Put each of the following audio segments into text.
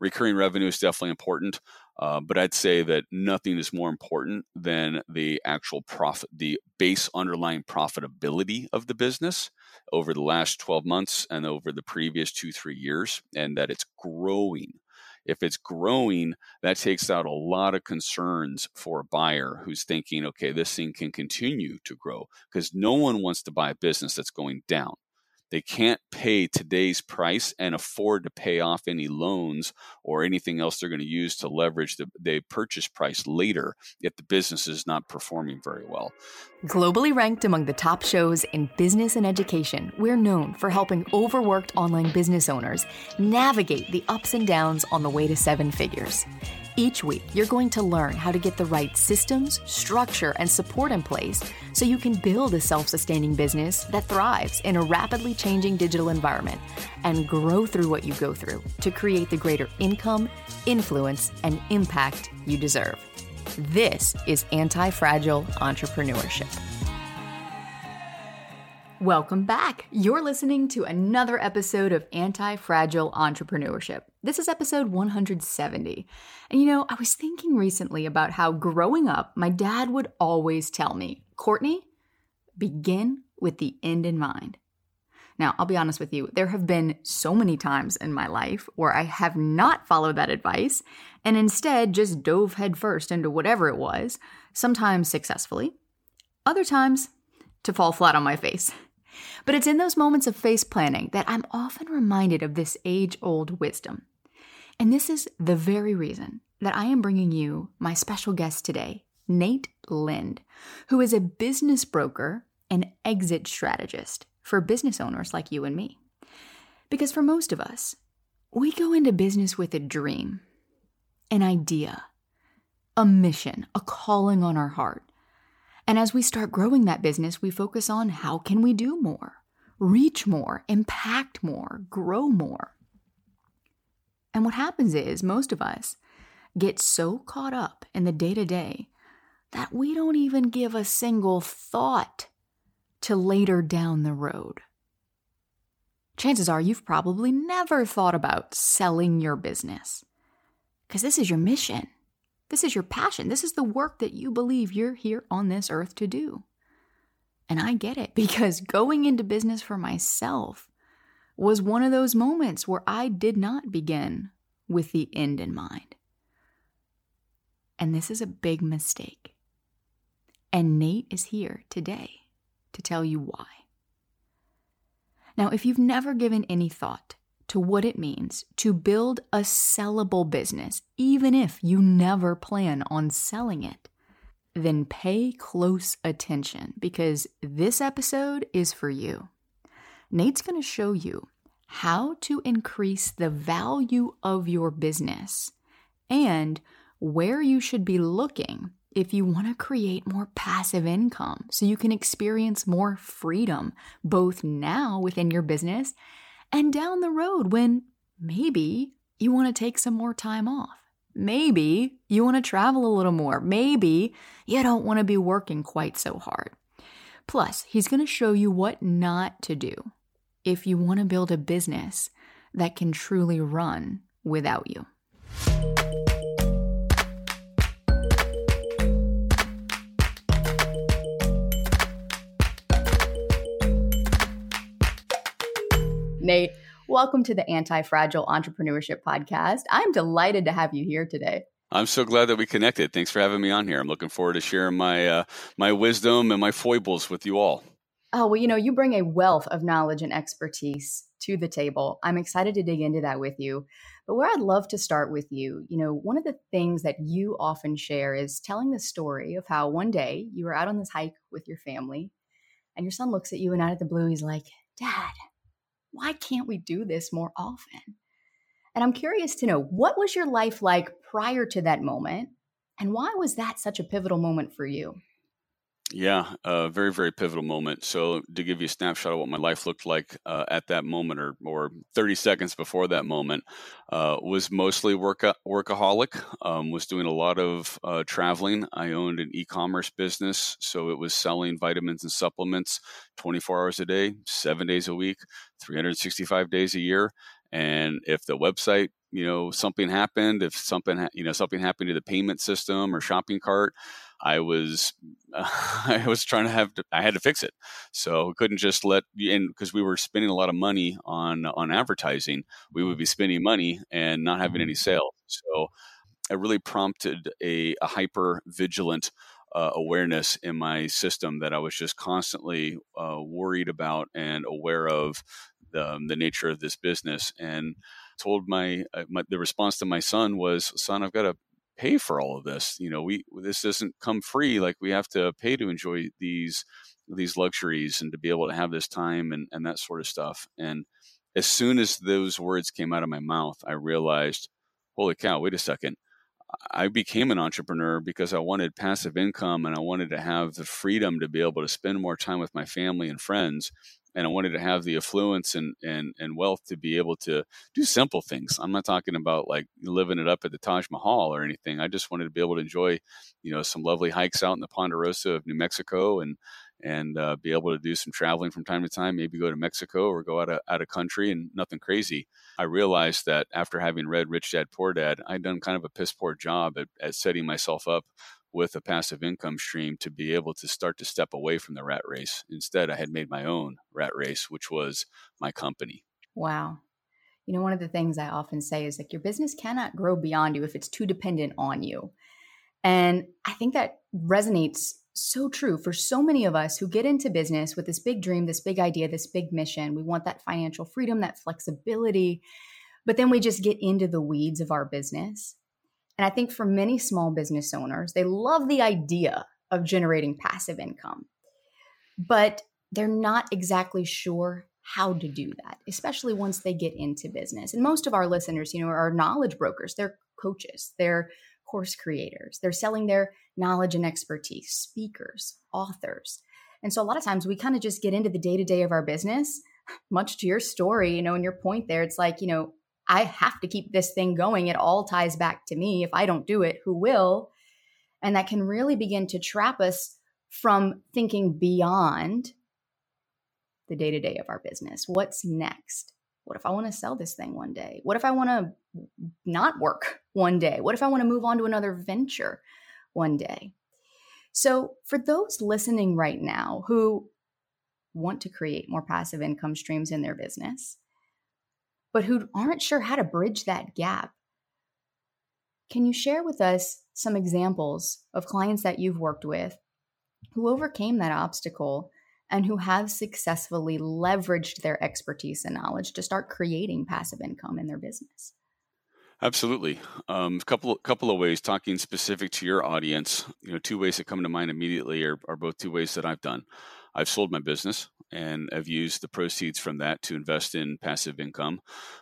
recurring revenue is definitely important. Uh, but I'd say that nothing is more important than the actual profit, the base underlying profitability of the business over the last 12 months and over the previous two, three years, and that it's growing. If it's growing, that takes out a lot of concerns for a buyer who's thinking, okay, this thing can continue to grow because no one wants to buy a business that's going down. They can't pay today's price and afford to pay off any loans or anything else they're going to use to leverage the, the purchase price later if the business is not performing very well. Globally ranked among the top shows in business and education, we're known for helping overworked online business owners navigate the ups and downs on the way to seven figures. Each week, you're going to learn how to get the right systems, structure, and support in place so you can build a self sustaining business that thrives in a rapidly changing digital environment and grow through what you go through to create the greater income, influence, and impact you deserve. This is Anti Fragile Entrepreneurship. Welcome back. You're listening to another episode of Anti Fragile Entrepreneurship. This is episode 170. And you know, I was thinking recently about how growing up, my dad would always tell me, Courtney, begin with the end in mind. Now, I'll be honest with you, there have been so many times in my life where I have not followed that advice and instead just dove headfirst into whatever it was, sometimes successfully, other times to fall flat on my face. But it's in those moments of face planning that I'm often reminded of this age old wisdom. And this is the very reason that I am bringing you my special guest today, Nate Lind, who is a business broker and exit strategist for business owners like you and me. Because for most of us, we go into business with a dream, an idea, a mission, a calling on our heart. And as we start growing that business, we focus on how can we do more, reach more, impact more, grow more. And what happens is most of us get so caught up in the day to day that we don't even give a single thought to later down the road. Chances are you've probably never thought about selling your business because this is your mission. This is your passion. This is the work that you believe you're here on this earth to do. And I get it because going into business for myself was one of those moments where I did not begin with the end in mind. And this is a big mistake. And Nate is here today to tell you why. Now, if you've never given any thought to what it means to build a sellable business, even if you never plan on selling it, then pay close attention because this episode is for you. Nate's going to show you how to increase the value of your business and where you should be looking if you want to create more passive income so you can experience more freedom both now within your business and down the road when maybe you want to take some more time off. Maybe you want to travel a little more. Maybe you don't want to be working quite so hard. Plus, he's going to show you what not to do if you want to build a business that can truly run without you. Nate, welcome to the Anti Fragile Entrepreneurship Podcast. I'm delighted to have you here today. I'm so glad that we connected. Thanks for having me on here. I'm looking forward to sharing my uh, my wisdom and my foibles with you all. Oh, well, you know, you bring a wealth of knowledge and expertise to the table. I'm excited to dig into that with you. But where I'd love to start with you, you know, one of the things that you often share is telling the story of how one day you were out on this hike with your family and your son looks at you and out of the blue, he's like, Dad, why can't we do this more often? And I'm curious to know what was your life like prior to that moment? And why was that such a pivotal moment for you? Yeah, a very, very pivotal moment. So, to give you a snapshot of what my life looked like uh, at that moment, or, or 30 seconds before that moment, uh, was mostly work workaholic. Um, was doing a lot of uh, traveling. I owned an e-commerce business, so it was selling vitamins and supplements 24 hours a day, seven days a week, 365 days a year. And if the website, you know, something happened, if something, you know, something happened to the payment system or shopping cart, I was uh, I was trying to have to, I had to fix it, so we couldn't just let and because we were spending a lot of money on on advertising, we would be spending money and not having any mm-hmm. sales. So it really prompted a, a hyper vigilant uh, awareness in my system that I was just constantly uh, worried about and aware of the, um, the nature of this business and told my, uh, my, the response to my son was son i've got to pay for all of this. You know, we this doesn't come free. Like we have to pay to enjoy these these luxuries and to be able to have this time and, and that sort of stuff. And as soon as those words came out of my mouth, I realized, holy cow, wait a second. I became an entrepreneur because I wanted passive income and I wanted to have the freedom to be able to spend more time with my family and friends and I wanted to have the affluence and, and, and wealth to be able to do simple things. I'm not talking about like living it up at the Taj Mahal or anything. I just wanted to be able to enjoy, you know, some lovely hikes out in the Ponderosa of New Mexico and and uh, be able to do some traveling from time to time. Maybe go to Mexico or go out of out of country and nothing crazy. I realized that after having read Rich Dad Poor Dad, I'd done kind of a piss poor job at, at setting myself up with a passive income stream to be able to start to step away from the rat race. Instead, I had made my own rat race, which was my company. Wow. You know, one of the things I often say is like your business cannot grow beyond you if it's too dependent on you. And I think that resonates so true for so many of us who get into business with this big dream, this big idea, this big mission. We want that financial freedom, that flexibility. But then we just get into the weeds of our business and I think for many small business owners, they love the idea of generating passive income, but they're not exactly sure how to do that, especially once they get into business. And most of our listeners, you know, are knowledge brokers, they're coaches, they're course creators, they're selling their knowledge and expertise, speakers, authors. And so a lot of times we kind of just get into the day to day of our business, much to your story, you know, and your point there. It's like, you know, I have to keep this thing going. It all ties back to me. If I don't do it, who will? And that can really begin to trap us from thinking beyond the day to day of our business. What's next? What if I want to sell this thing one day? What if I want to not work one day? What if I want to move on to another venture one day? So, for those listening right now who want to create more passive income streams in their business, but who aren't sure how to bridge that gap. Can you share with us some examples of clients that you've worked with who overcame that obstacle and who have successfully leveraged their expertise and knowledge to start creating passive income in their business? Absolutely. A um, couple couple of ways. Talking specific to your audience, you know, two ways that come to mind immediately are, are both two ways that I've done. I've sold my business and I've used the proceeds from that to invest in passive income,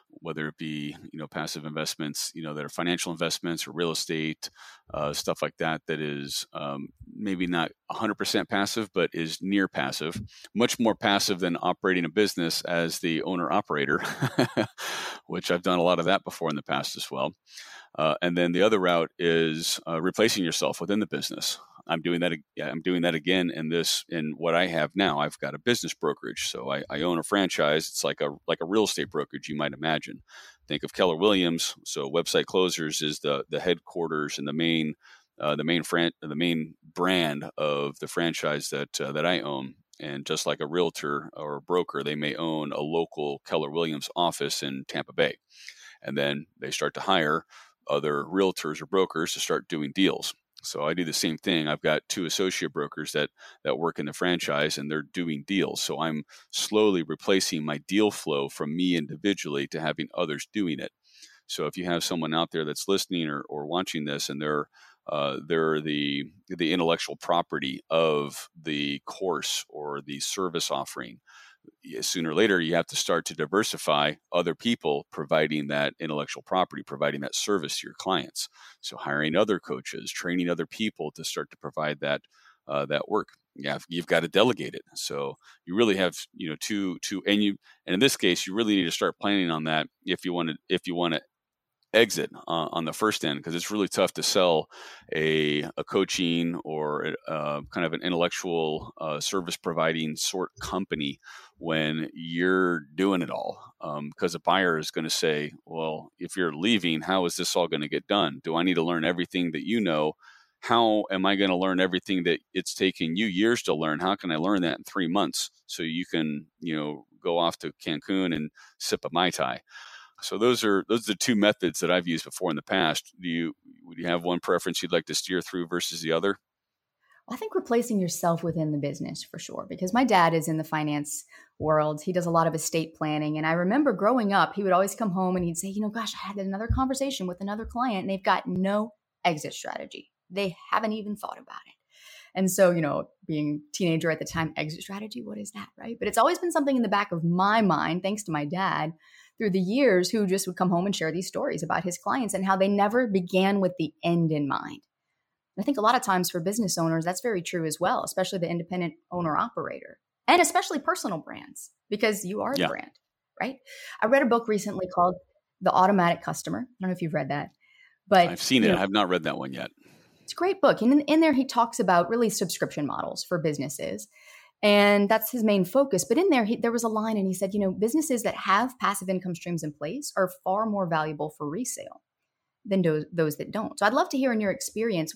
whether it be you know passive investments, you know that are financial investments or real estate, uh, stuff like that. That is um, maybe not 100% passive, but is near passive, much more passive than operating a business as the owner operator, which I've done a lot of that before in the past as well. Uh, and then the other route is uh, replacing yourself within the business. I'm doing that. I'm doing that again in this in what I have now. I've got a business brokerage, so I, I own a franchise. It's like a like a real estate brokerage, you might imagine. Think of Keller Williams. So Website Closers is the the headquarters and the main uh, the main fran- the main brand of the franchise that uh, that I own. And just like a realtor or a broker, they may own a local Keller Williams office in Tampa Bay, and then they start to hire other realtors or brokers to start doing deals. So I do the same thing. I've got two associate brokers that that work in the franchise and they're doing deals. So I'm slowly replacing my deal flow from me individually to having others doing it. So if you have someone out there that's listening or, or watching this and they're uh, they're the the intellectual property of the course or the service offering sooner or later you have to start to diversify other people providing that intellectual property providing that service to your clients. So hiring other coaches training other people to start to provide that uh, that work. Yeah you've got to delegate it. So you really have you know two two and you and in this case you really need to start planning on that if you want to if you want to exit uh, on the first end because it's really tough to sell a, a coaching or a, uh, kind of an intellectual uh, service providing sort company when you're doing it all because um, a buyer is going to say well if you're leaving how is this all going to get done? Do i need to learn everything that you know? How am i going to learn everything that it's taking you years to learn? How can i learn that in three months so you can you know go off to cancun and sip a mai tai so those are those are the two methods that I've used before in the past. Do you would you have one preference you'd like to steer through versus the other? I think replacing yourself within the business for sure, because my dad is in the finance world. He does a lot of estate planning. And I remember growing up, he would always come home and he'd say, you know, gosh, I had another conversation with another client and they've got no exit strategy. They haven't even thought about it. And so, you know, being teenager at the time, exit strategy, what is that, right? But it's always been something in the back of my mind, thanks to my dad, through the years who just would come home and share these stories about his clients and how they never began with the end in mind. I think a lot of times for business owners, that's very true as well, especially the independent owner operator and especially personal brands because you are the yeah. brand, right? I read a book recently called The Automatic Customer. I don't know if you've read that, but I've seen it. Know, I've not read that one yet. It's a great book. And in, in there, he talks about really subscription models for businesses and that's his main focus. But in there he, there was a line and he said you know businesses that have passive income streams in place are far more valuable for resale than those, those that don't. So i'd love to hear in your experience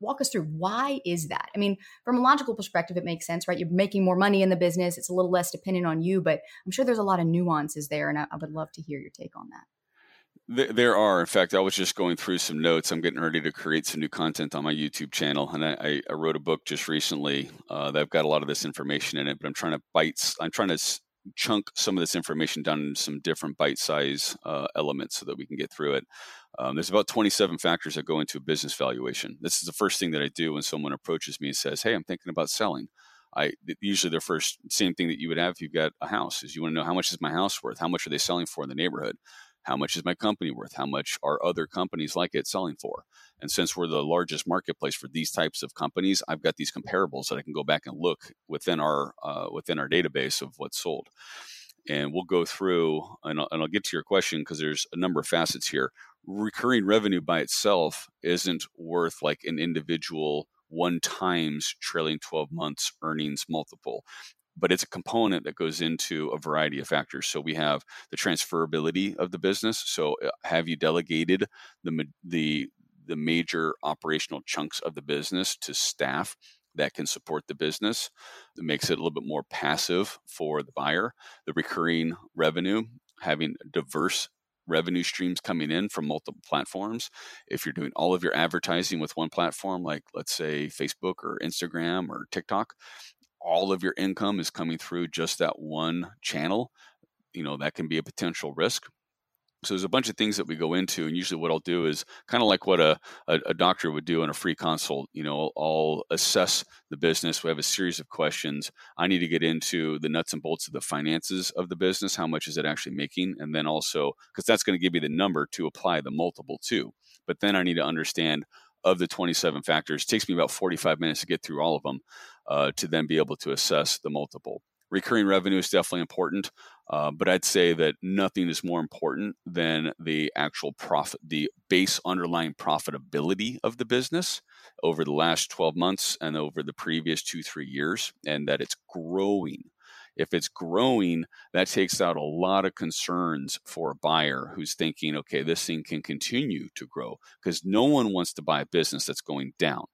walk us through why is that? I mean from a logical perspective it makes sense right? You're making more money in the business. It's a little less dependent on you but i'm sure there's a lot of nuances there and I, I would love to hear your take on that there are. In fact, I was just going through some notes. I'm getting ready to create some new content on my YouTube channel, and I, I wrote a book just recently uh, that I've got a lot of this information in it. But I'm trying to bite. I'm trying to chunk some of this information down into some different bite-size uh, elements so that we can get through it. Um, there's about 27 factors that go into a business valuation. This is the first thing that I do when someone approaches me and says, "Hey, I'm thinking about selling." I usually the first same thing that you would have if you've got a house is you want to know how much is my house worth, how much are they selling for in the neighborhood how much is my company worth? How much are other companies like it selling for? And since we're the largest marketplace for these types of companies, I've got these comparables that I can go back and look within our uh, within our database of what's sold. And we'll go through, and I'll, and I'll get to your question because there's a number of facets here. Recurring revenue by itself isn't worth like an individual one times trailing 12 months earnings multiple but it's a component that goes into a variety of factors. So we have the transferability of the business. So uh, have you delegated the the the major operational chunks of the business to staff that can support the business? It makes it a little bit more passive for the buyer. The recurring revenue, having diverse revenue streams coming in from multiple platforms. If you're doing all of your advertising with one platform, like let's say Facebook or Instagram or TikTok, all of your income is coming through just that one channel, you know, that can be a potential risk. So there's a bunch of things that we go into, and usually what I'll do is kind of like what a, a, a, doctor would do in a free consult. You know, I'll assess the business. We have a series of questions. I need to get into the nuts and bolts of the finances of the business. How much is it actually making? And then also, because that's going to give me the number to apply the multiple to. But then I need to understand of the 27 factors. It takes me about 45 minutes to get through all of them uh, to then be able to assess the multiple. Recurring revenue is definitely important, uh, but I'd say that nothing is more important than the actual profit, the base underlying profitability of the business over the last 12 months and over the previous two, three years, and that it's growing if it's growing, that takes out a lot of concerns for a buyer who's thinking, okay, this thing can continue to grow because no one wants to buy a business that's going down.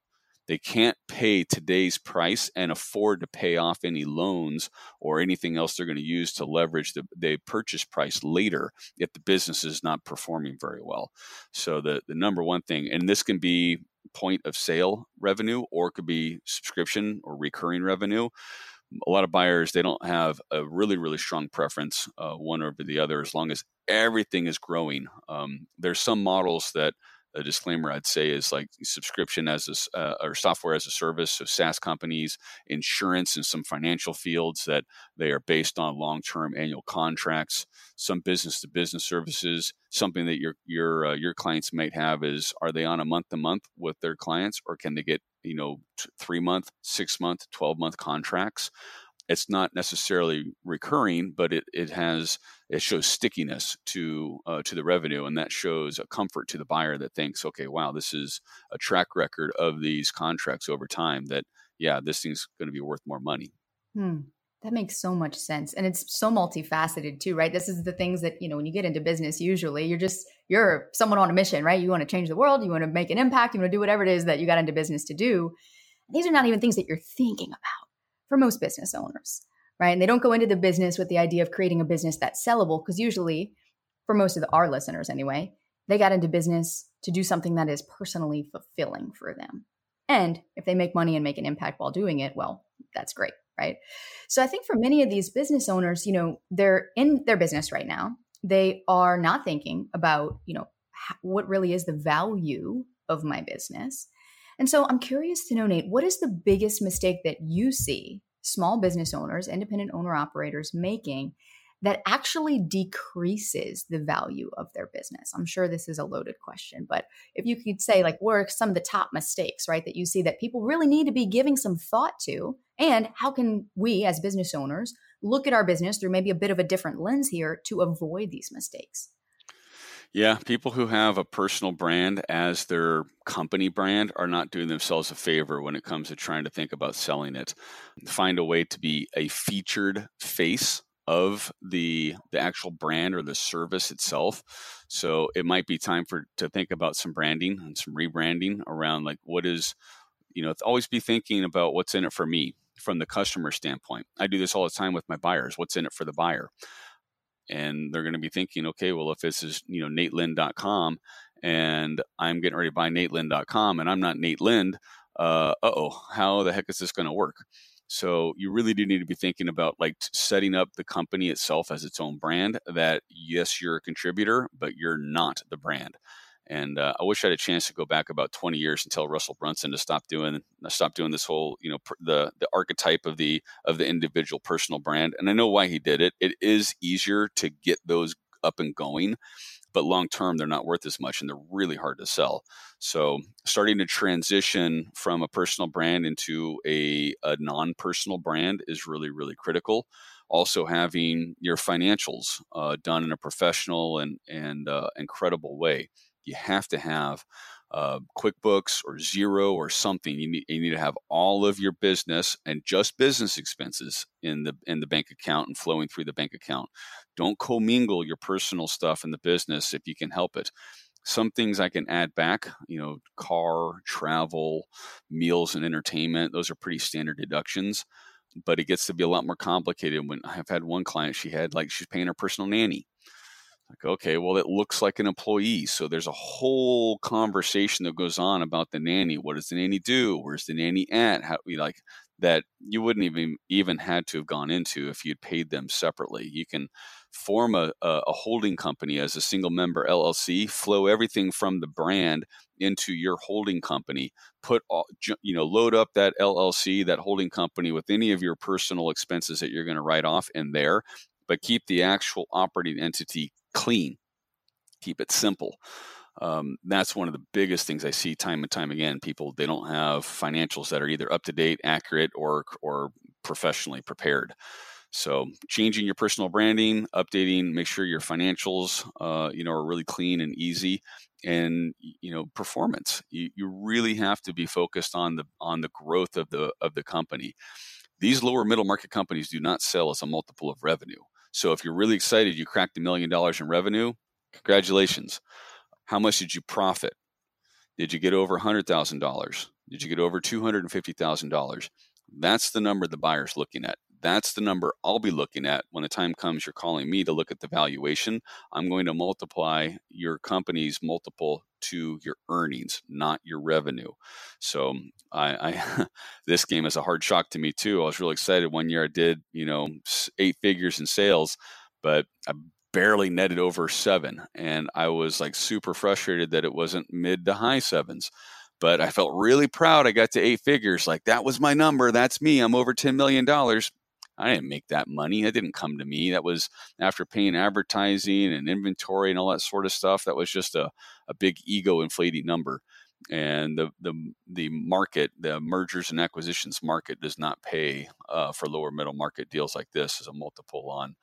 They can't pay today's price and afford to pay off any loans or anything else they're going to use to leverage the, the purchase price later if the business is not performing very well. So the, the number one thing, and this can be point of sale revenue or it could be subscription or recurring revenue a lot of buyers they don't have a really really strong preference uh, one over the other as long as everything is growing um, there's some models that a disclaimer I'd say is like subscription as a, uh, or software as a service. So SaaS companies, insurance, and some financial fields that they are based on long-term annual contracts. Some business-to-business services, something that your your uh, your clients might have is are they on a month-to-month with their clients, or can they get you know t- three month, six month, twelve month contracts? It's not necessarily recurring, but it, it has it shows stickiness to uh, to the revenue, and that shows a comfort to the buyer that thinks, okay, wow, this is a track record of these contracts over time. That yeah, this thing's going to be worth more money. Hmm. That makes so much sense. And it's so multifaceted too, right? This is the things that, you know, when you get into business, usually you're just, you're someone on a mission, right? You want to change the world, you want to make an impact, you want to do whatever it is that you got into business to do. These are not even things that you're thinking about for most business owners, right? And they don't go into the business with the idea of creating a business that's sellable because usually, for most of the, our listeners anyway, they got into business to do something that is personally fulfilling for them. And if they make money and make an impact while doing it, well, that's great right? So I think for many of these business owners, you know, they're in their business right now. They are not thinking about, you know, what really is the value of my business. And so I'm curious to know, Nate, what is the biggest mistake that you see small business owners, independent owner operators making that actually decreases the value of their business? I'm sure this is a loaded question, but if you could say, like, what are some of the top mistakes, right, that you see that people really need to be giving some thought to? And how can we, as business owners, look at our business through maybe a bit of a different lens here to avoid these mistakes? Yeah, people who have a personal brand as their company brand are not doing themselves a favor when it comes to trying to think about selling it. Find a way to be a featured face of the the actual brand or the service itself. So it might be time for to think about some branding and some rebranding around like what is you know always be thinking about what's in it for me from the customer standpoint. I do this all the time with my buyers. What's in it for the buyer? And they're going to be thinking, okay, well, if this is, you know, natelind.com and I'm getting ready to buy natelind.com and I'm not Nate Lind, uh oh, how the heck is this going to work? So you really do need to be thinking about like setting up the company itself as its own brand. That yes, you're a contributor, but you're not the brand. And uh, I wish I had a chance to go back about 20 years and tell Russell Brunson to stop doing uh, stop doing this whole you know pr- the the archetype of the of the individual personal brand. And I know why he did it. It is easier to get those up and going but long term they're not worth as much and they're really hard to sell so starting to transition from a personal brand into a, a non-personal brand is really really critical also having your financials uh, done in a professional and and uh, incredible way you have to have uh, QuickBooks or Xero or something. You need, you need to have all of your business and just business expenses in the in the bank account and flowing through the bank account. Don't commingle your personal stuff in the business if you can help it. Some things I can add back, you know, car, travel, meals, and entertainment. Those are pretty standard deductions but it gets to be a lot more complicated when I've had one client she had like she's paying her personal nanny like, okay, well, it looks like an employee. So there's a whole conversation that goes on about the nanny. What does the nanny do? Where's the nanny at? How you like that you wouldn't even even had to have gone into if you'd paid them separately. You can form a, a holding company as a single member LLC, flow everything from the brand into your holding company, put all, you know, load up that LLC, that holding company with any of your personal expenses that you're going to write off in there, but keep the actual operating entity clean, keep it simple. Um, that's one of the biggest things I see time and time again. People they don't have financials that are either up to date, accurate, or or professionally prepared. So changing your personal branding, updating, make sure your financials, uh, you know, are really clean and easy, and you know, performance. You, you really have to be focused on the on the growth of the of the company. These lower middle market companies do not sell as a multiple of revenue. So if you're really excited, you cracked a million dollars in revenue, congratulations. How much did you profit? Did you get over $100,000? Did you get over $250,000? That's the number the buyer's looking at. That's the number I'll be looking at when the time comes you're calling me to look at the valuation. I'm going to multiply your company's multiple to your earnings, not your revenue. So I, I this game is a hard shock to me too. I was really excited one year I did, you know, eight figures in sales, but I barely netted over seven. And I was like super frustrated that it wasn't mid to high sevens but I felt really proud. I got to eight figures. Like that was my number. That's me. I'm over $10 million. I didn't make that money. That didn't come to me. That was after paying advertising and inventory and all that sort of stuff. That was just a, a big ego inflating number. And the the the market, the mergers and acquisitions market, does not pay uh, for lower middle market deals like this as a multiple on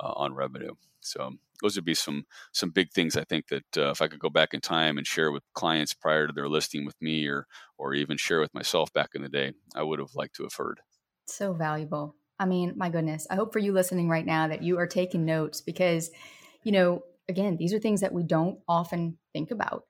uh, on revenue. So those would be some some big things I think that uh, if I could go back in time and share with clients prior to their listing with me, or or even share with myself back in the day, I would have liked to have heard. So valuable. I mean, my goodness. I hope for you listening right now that you are taking notes because, you know, again, these are things that we don't often think about.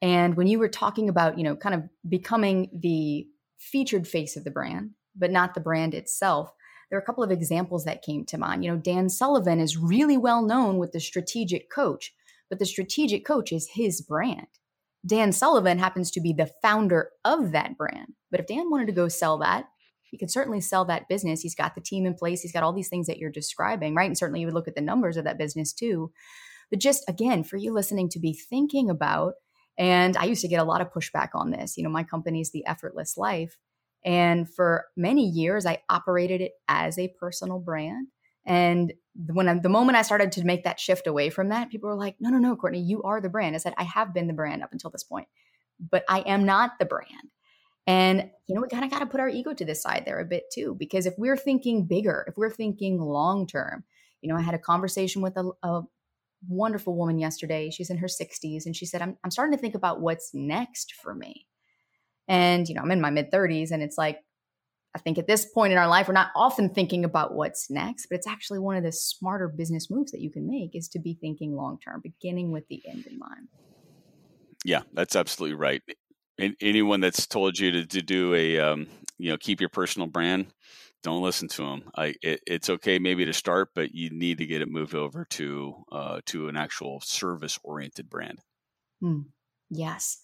And when you were talking about, you know, kind of becoming the featured face of the brand, but not the brand itself, there are a couple of examples that came to mind. You know, Dan Sullivan is really well known with the strategic coach, but the strategic coach is his brand. Dan Sullivan happens to be the founder of that brand. But if Dan wanted to go sell that, he could certainly sell that business. He's got the team in place, he's got all these things that you're describing, right? And certainly you would look at the numbers of that business too. But just again, for you listening to be thinking about, and I used to get a lot of pushback on this. You know, my company is the Effortless Life. And for many years, I operated it as a personal brand. And when I, the moment I started to make that shift away from that, people were like, no, no, no, Courtney, you are the brand. I said, I have been the brand up until this point, but I am not the brand. And, you know, we kind of got to put our ego to the side there a bit too, because if we're thinking bigger, if we're thinking long term, you know, I had a conversation with a, a wonderful woman yesterday. She's in her 60s, and she said, I'm, I'm starting to think about what's next for me. And, you know, I'm in my mid 30s, and it's like, I think at this point in our life, we're not often thinking about what's next, but it's actually one of the smarter business moves that you can make is to be thinking long term, beginning with the end in mind. Yeah, that's absolutely right. anyone that's told you to, to do a, um, you know, keep your personal brand, don't listen to them. I, it, it's okay maybe to start, but you need to get it moved over to uh, to an actual service oriented brand. Mm, yes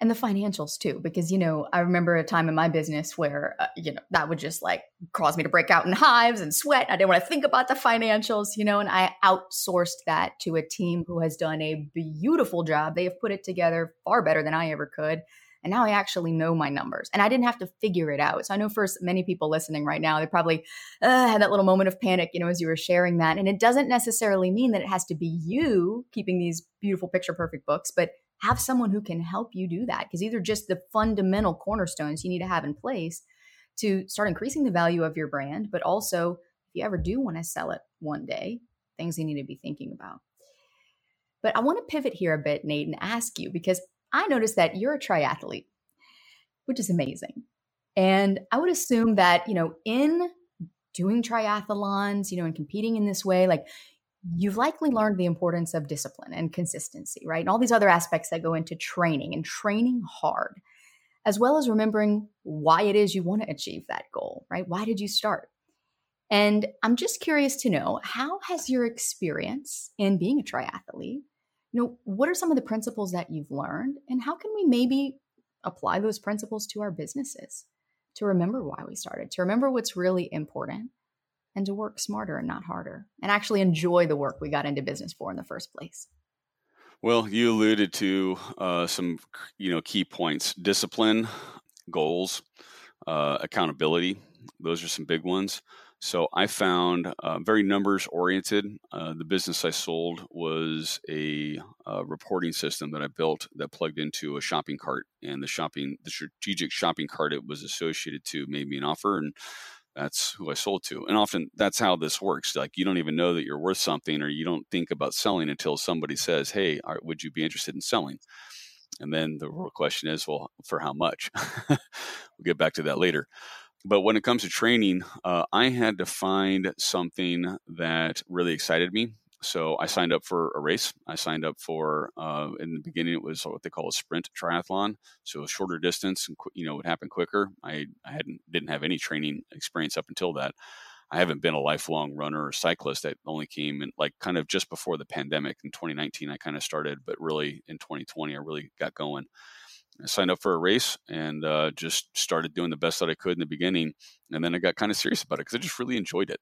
and the financials too because you know i remember a time in my business where uh, you know that would just like cause me to break out in hives and sweat i didn't want to think about the financials you know and i outsourced that to a team who has done a beautiful job they have put it together far better than i ever could and now I actually know my numbers and I didn't have to figure it out. So I know for many people listening right now, they probably uh, had that little moment of panic, you know, as you were sharing that. And it doesn't necessarily mean that it has to be you keeping these beautiful picture perfect books, but have someone who can help you do that because these are just the fundamental cornerstones you need to have in place to start increasing the value of your brand but also if you ever do want to sell it one day things you need to be thinking about but i want to pivot here a bit nate and ask you because i noticed that you're a triathlete which is amazing and i would assume that you know in doing triathlons you know and competing in this way like you've likely learned the importance of discipline and consistency, right? And all these other aspects that go into training and training hard, as well as remembering why it is you want to achieve that goal, right? Why did you start? And I'm just curious to know how has your experience in being a triathlete, you know, what are some of the principles that you've learned and how can we maybe apply those principles to our businesses to remember why we started, to remember what's really important and to work smarter and not harder and actually enjoy the work we got into business for in the first place. Well, you alluded to uh, some, you know, key points: discipline, goals, uh, accountability. Those are some big ones. So I found uh, very numbers oriented. Uh, the business I sold was a, uh, reporting system that I built that plugged into a shopping cart, and the shopping, the strategic shopping cart it was associated to made me an offer, and that's who I sold to. And often that's how this works. Like you don't even know that you're worth something or you don't think about selling until somebody says, Hey, are, would you be interested in selling? And then the real question is, well, for how much? we'll get back to that later. But when it comes to training, uh, I had to find something that really excited me so I signed up for a race. I signed up for uh, in the beginning it was what they call a sprint triathlon, so a shorter distance and you know would happen quicker. I I hadn't didn't have any training experience up until that. I haven't been a lifelong runner or cyclist. That only came in like kind of just before the pandemic in 2019. I kind of started, but really in 2020 I really got going. I signed up for a race and uh, just started doing the best that I could in the beginning, and then I got kind of serious about it because I just really enjoyed it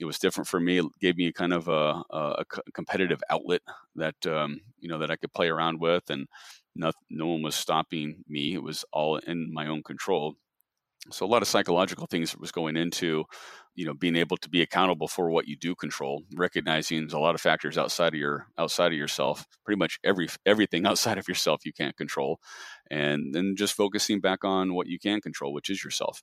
it was different for me. It gave me a kind of a, a, competitive outlet that um, you know that I could play around with, and no, no one was stopping me. It was all in my own control. So a lot of psychological things that was going into, you know, being able to be accountable for what you do control, recognizing there's a lot of factors outside of your outside of yourself. Pretty much every everything outside of yourself you can't control, and then just focusing back on what you can control, which is yourself.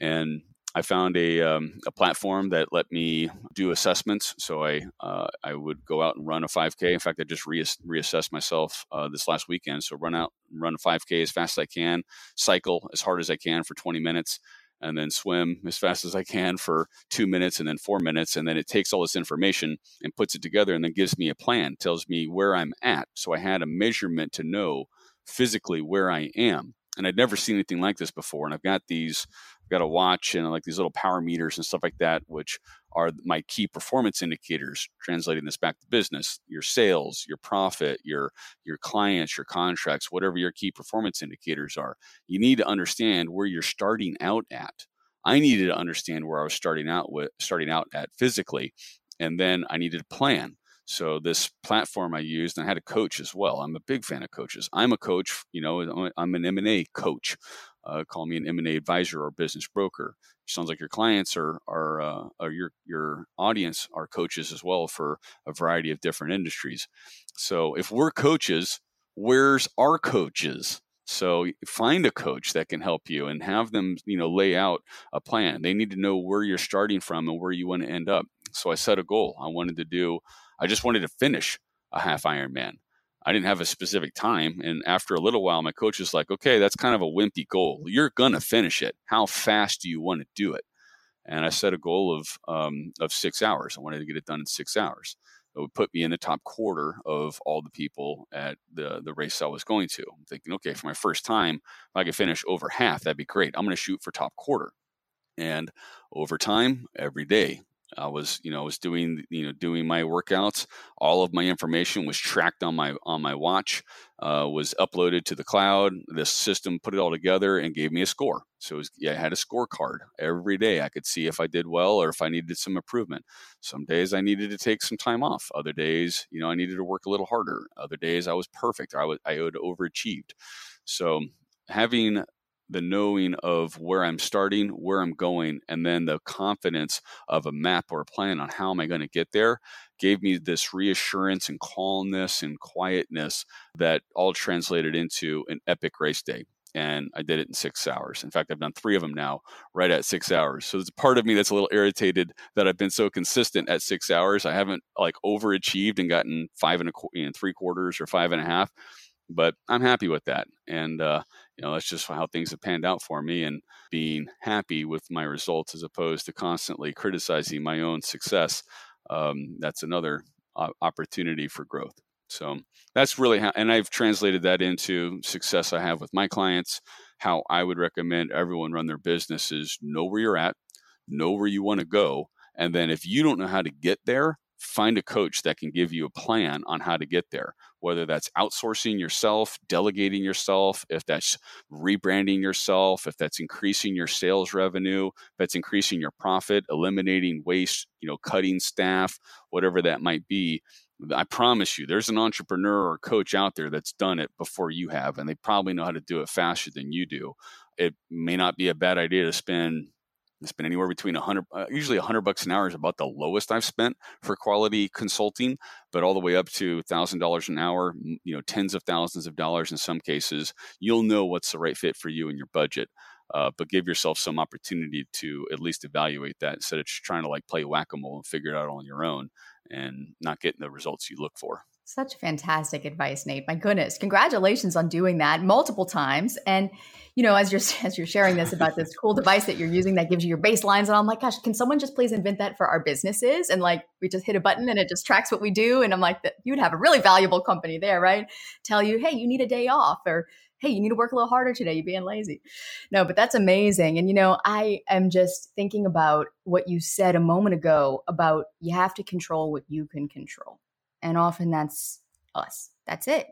And I found a, um, a platform that let me do assessments. So I uh, I would go out and run a 5K. In fact, I just reass- reassessed myself uh, this last weekend. So run out, run a 5K as fast as I can, cycle as hard as I can for 20 minutes, and then swim as fast as I can for two minutes, and then four minutes, and then it takes all this information and puts it together, and then gives me a plan, tells me where I'm at. So I had a measurement to know physically where I am and I'd never seen anything like this before. And I've got these got a watch and like these little power meters and stuff like that, which are my key performance indicators. Translating this back to business, your sales, your profit, your your clients, your contracts, whatever your key performance indicators are. You need to understand where you're starting out at. I needed to understand where I was starting out with starting out at physically, and then I needed a plan. So this platform I used, and I had a coach as well. I'm a big fan of coaches. I'm a coach, you know, I'm an M&A coach uh, call me an M&A advisor or business broker. Sounds like your clients are are, uh, are your your audience are coaches as well for a variety of different industries. So if we're coaches, where's our coaches? So find a coach that can help you and have them, you know, lay out a plan. They need to know where you're starting from and where you want to end up. So I set a goal. I wanted to do. I just wanted to finish a half Ironman. I didn't have a specific time. And after a little while, my coach was like, okay, that's kind of a wimpy goal. You're going to finish it. How fast do you want to do it? And I set a goal of, um, of six hours. I wanted to get it done in six hours. It would put me in the top quarter of all the people at the, the race I was going to. I'm thinking, okay, for my first time, if I could finish over half, that'd be great. I'm going to shoot for top quarter. And over time, every day, I was, you know, I was doing, you know, doing my workouts. All of my information was tracked on my on my watch, uh, was uploaded to the cloud. The system put it all together and gave me a score. So was, yeah, I had a scorecard every day. I could see if I did well or if I needed some improvement. Some days I needed to take some time off. Other days, you know, I needed to work a little harder. Other days I was perfect. I was I had overachieved. So having the knowing of where I'm starting, where I'm going, and then the confidence of a map or a plan on how am I going to get there gave me this reassurance and calmness and quietness that all translated into an epic race day. And I did it in six hours. In fact, I've done three of them now, right at six hours. So there's a part of me that's a little irritated that I've been so consistent at six hours. I haven't like overachieved and gotten five and a you know, three quarters or five and a half but I'm happy with that. And, uh, you know, that's just how things have panned out for me and being happy with my results as opposed to constantly criticizing my own success. Um, that's another opportunity for growth. So that's really how, and I've translated that into success I have with my clients. How I would recommend everyone run their businesses know where you're at, know where you want to go. And then if you don't know how to get there, find a coach that can give you a plan on how to get there whether that's outsourcing yourself delegating yourself if that's rebranding yourself if that's increasing your sales revenue that's increasing your profit eliminating waste you know cutting staff whatever that might be I promise you, there's an entrepreneur or coach out there that's done it before you have, and they probably know how to do it faster than you do. It may not be a bad idea to spend it's been anywhere between 100, uh, usually 100 bucks an hour is about the lowest I've spent for quality consulting, but all the way up to $1,000 an hour, you know, tens of thousands of dollars in some cases. You'll know what's the right fit for you and your budget. Uh, but give yourself some opportunity to at least evaluate that instead of just trying to like play whack a mole and figure it out on your own and not getting the results you look for. Such fantastic advice, Nate. My goodness, congratulations on doing that multiple times. And you know, as you're as you're sharing this about this cool device that you're using that gives you your baselines, and I'm like, gosh, can someone just please invent that for our businesses? And like, we just hit a button and it just tracks what we do. And I'm like, that you'd have a really valuable company there, right? Tell you, hey, you need a day off, or hey, you need to work a little harder today. You're being lazy. No, but that's amazing. And, you know, I am just thinking about what you said a moment ago about you have to control what you can control and often that's us. That's it.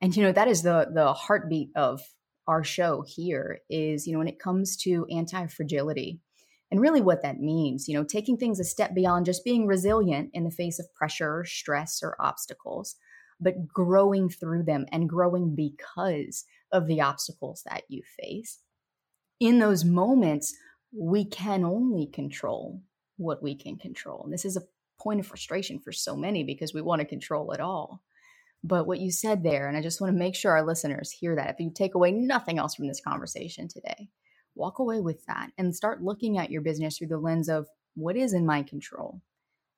And you know that is the the heartbeat of our show here is you know when it comes to anti-fragility and really what that means you know taking things a step beyond just being resilient in the face of pressure stress or obstacles but growing through them and growing because of the obstacles that you face. In those moments, we can only control what we can control. And this is a point of frustration for so many because we want to control it all. But what you said there, and I just want to make sure our listeners hear that. If you take away nothing else from this conversation today, walk away with that and start looking at your business through the lens of what is in my control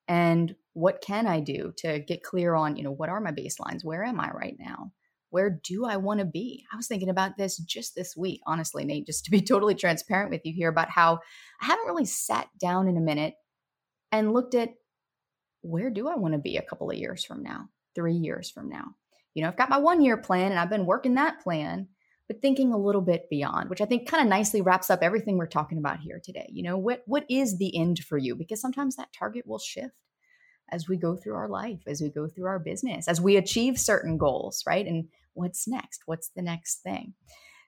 and what can I do to get clear on, you know, what are my baselines? Where am I right now? Where do I want to be? I was thinking about this just this week, honestly, Nate, just to be totally transparent with you here about how I haven't really sat down in a minute and looked at where do I want to be a couple of years from now, three years from now? You know, I've got my one year plan and I've been working that plan, but thinking a little bit beyond, which I think kind of nicely wraps up everything we're talking about here today. You know, what what is the end for you? Because sometimes that target will shift as we go through our life, as we go through our business, as we achieve certain goals, right? And what's next? What's the next thing?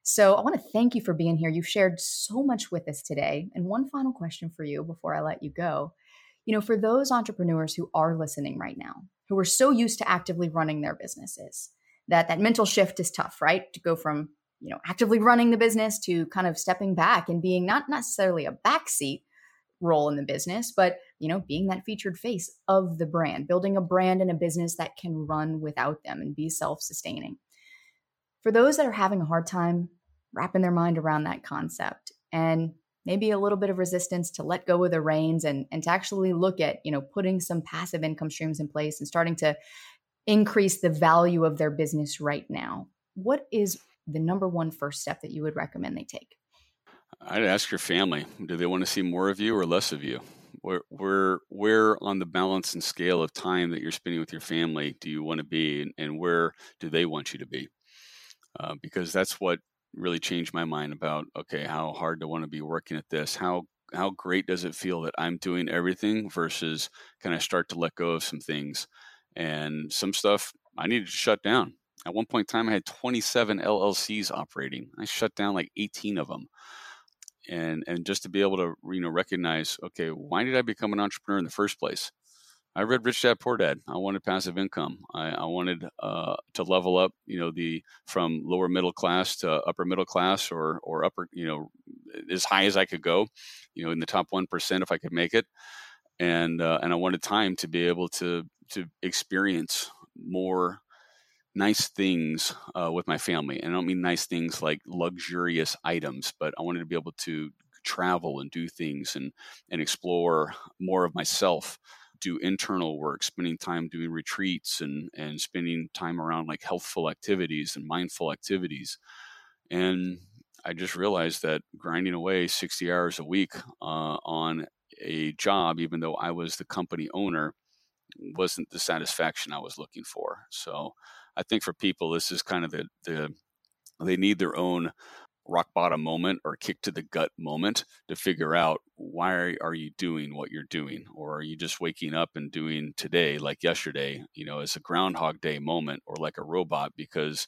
So I want to thank you for being here. You've shared so much with us today. And one final question for you before I let you go you know, for those entrepreneurs who are listening right now, who are so used to actively running their businesses, that that mental shift is tough, right? To go from, you know, actively running the business to kind of stepping back and being not necessarily a backseat role in the business, but, you know, being that featured face of the brand, building a brand and a business that can run without them and be self-sustaining. For those that are having a hard time wrapping their mind around that concept and maybe a little bit of resistance to let go of the reins and, and to actually look at, you know, putting some passive income streams in place and starting to increase the value of their business right now. What is the number one first step that you would recommend they take? I'd ask your family, do they want to see more of you or less of you? Where, where, where on the balance and scale of time that you're spending with your family do you want to be, and, and where do they want you to be? Uh, because that's what really changed my mind about okay, how hard do I want to be working at this? How how great does it feel that I'm doing everything versus can I start to let go of some things and some stuff I needed to shut down. At one point in time, I had 27 LLCs operating. I shut down like 18 of them, and and just to be able to you know recognize, okay, why did I become an entrepreneur in the first place? I read Rich Dad Poor Dad. I wanted passive income. I, I wanted uh, to level up, you know, the from lower middle class to upper middle class, or or upper, you know, as high as I could go, you know, in the top one percent if I could make it, and uh, and I wanted time to be able to to experience more nice things uh, with my family. And I don't mean nice things like luxurious items, but I wanted to be able to travel and do things and and explore more of myself do internal work, spending time doing retreats and and spending time around like healthful activities and mindful activities. And I just realized that grinding away 60 hours a week uh, on a job, even though I was the company owner, wasn't the satisfaction I was looking for. So I think for people, this is kind of the, the they need their own rock bottom moment or kick to the gut moment to figure out why are you doing what you're doing? Or are you just waking up and doing today like yesterday you know as a groundhog day moment or like a robot because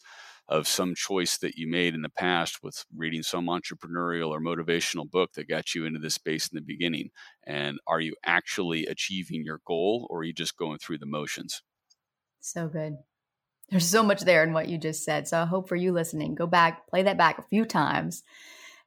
of some choice that you made in the past with reading some entrepreneurial or motivational book that got you into this space in the beginning? And are you actually achieving your goal or are you just going through the motions? So good there's so much there in what you just said. So I hope for you listening, go back, play that back a few times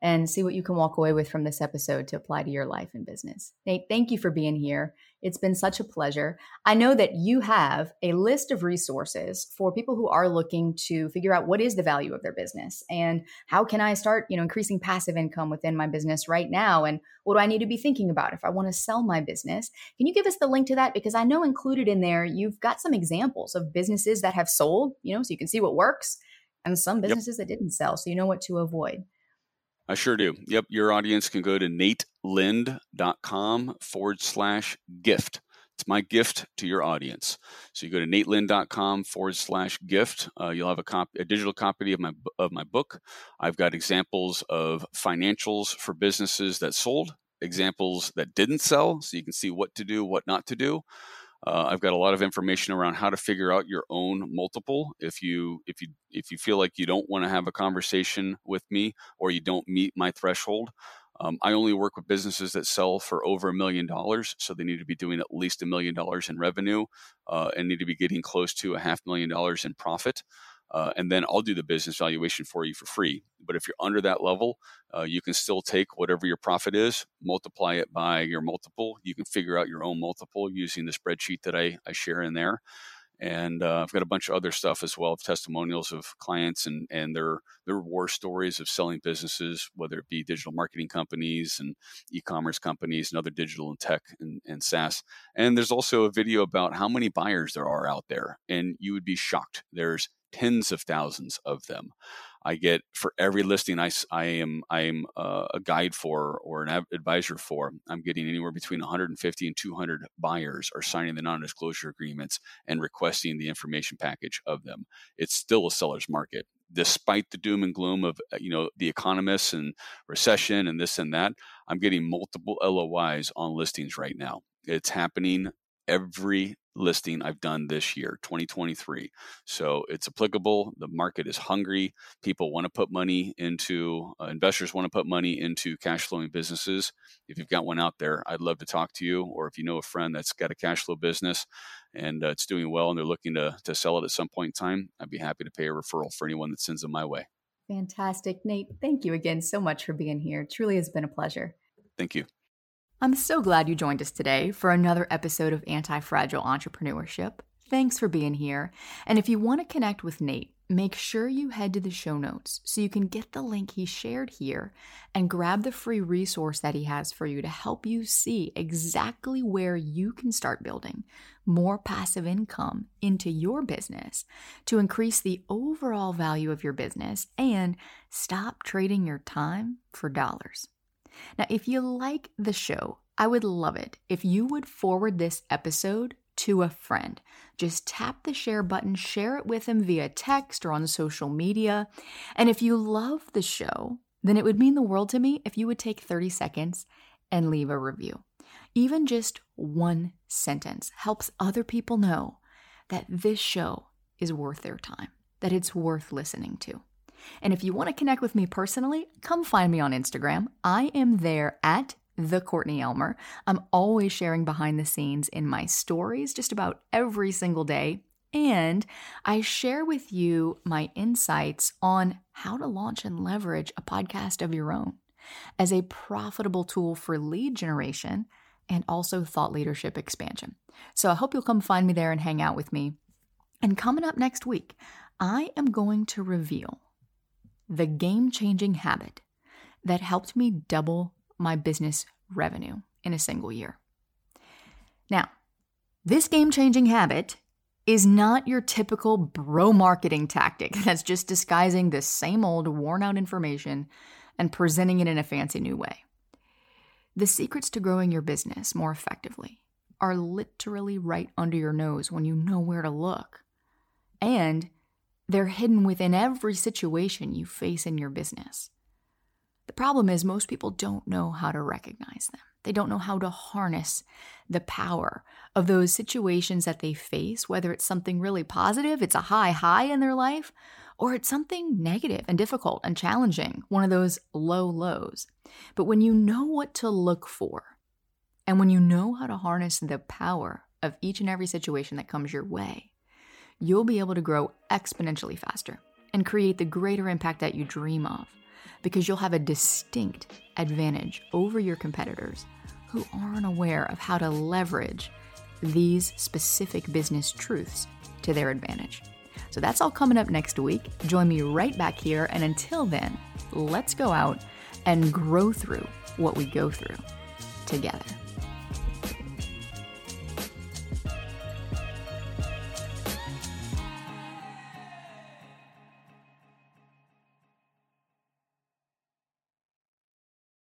and see what you can walk away with from this episode to apply to your life and business. Nate, thank you for being here. It's been such a pleasure. I know that you have a list of resources for people who are looking to figure out what is the value of their business and how can I start, you know, increasing passive income within my business right now and what do I need to be thinking about if I want to sell my business? Can you give us the link to that because I know included in there you've got some examples of businesses that have sold, you know, so you can see what works and some businesses yep. that didn't sell so you know what to avoid. I sure do. Yep. Your audience can go to natelind.com forward slash gift. It's my gift to your audience. So you go to natelind.com forward slash gift. Uh, you'll have a copy, a digital copy of my of my book. I've got examples of financials for businesses that sold, examples that didn't sell, so you can see what to do, what not to do. Uh, I've got a lot of information around how to figure out your own multiple. If you if you if you feel like you don't want to have a conversation with me or you don't meet my threshold, um, I only work with businesses that sell for over a million dollars, so they need to be doing at least a million dollars in revenue uh, and need to be getting close to a half million dollars in profit. Uh, and then I'll do the business valuation for you for free. but if you're under that level, uh, you can still take whatever your profit is, multiply it by your multiple. You can figure out your own multiple using the spreadsheet that I, I share in there and uh, I've got a bunch of other stuff as well of testimonials of clients and and their their war stories of selling businesses, whether it be digital marketing companies and e-commerce companies and other digital and tech and, and SaaS. And there's also a video about how many buyers there are out there, and you would be shocked. There's tens of thousands of them. I get for every listing I, I am I am uh, a guide for or an advisor for. I'm getting anywhere between 150 and 200 buyers are signing the non-disclosure agreements and requesting the information package of them. It's still a seller's market, despite the doom and gloom of uh, you know the economists and recession and this and that. I'm getting multiple LOIs on listings right now. It's happening every listing I've done this year, 2023. So it's applicable. The market is hungry. People want to put money into, uh, investors want to put money into cash flowing businesses. If you've got one out there, I'd love to talk to you. Or if you know a friend that's got a cash flow business and uh, it's doing well and they're looking to, to sell it at some point in time, I'd be happy to pay a referral for anyone that sends them my way. Fantastic. Nate, thank you again so much for being here. It truly has been a pleasure. Thank you. I'm so glad you joined us today for another episode of Anti Fragile Entrepreneurship. Thanks for being here. And if you want to connect with Nate, make sure you head to the show notes so you can get the link he shared here and grab the free resource that he has for you to help you see exactly where you can start building more passive income into your business to increase the overall value of your business and stop trading your time for dollars. Now, if you like the show, I would love it if you would forward this episode to a friend. Just tap the share button, share it with them via text or on social media. And if you love the show, then it would mean the world to me if you would take 30 seconds and leave a review. Even just one sentence helps other people know that this show is worth their time, that it's worth listening to. And if you want to connect with me personally, come find me on Instagram. I am there at the Courtney Elmer. I'm always sharing behind the scenes in my stories just about every single day. And I share with you my insights on how to launch and leverage a podcast of your own as a profitable tool for lead generation and also thought leadership expansion. So I hope you'll come find me there and hang out with me. And coming up next week, I am going to reveal the game changing habit that helped me double my business revenue in a single year. Now, this game changing habit is not your typical bro marketing tactic that's just disguising the same old worn out information and presenting it in a fancy new way. The secrets to growing your business more effectively are literally right under your nose when you know where to look. And they're hidden within every situation you face in your business. The problem is, most people don't know how to recognize them. They don't know how to harness the power of those situations that they face, whether it's something really positive, it's a high high in their life, or it's something negative and difficult and challenging, one of those low lows. But when you know what to look for, and when you know how to harness the power of each and every situation that comes your way, you'll be able to grow exponentially faster and create the greater impact that you dream of because you'll have a distinct advantage over your competitors who aren't aware of how to leverage these specific business truths to their advantage. So that's all coming up next week. Join me right back here. And until then, let's go out and grow through what we go through together.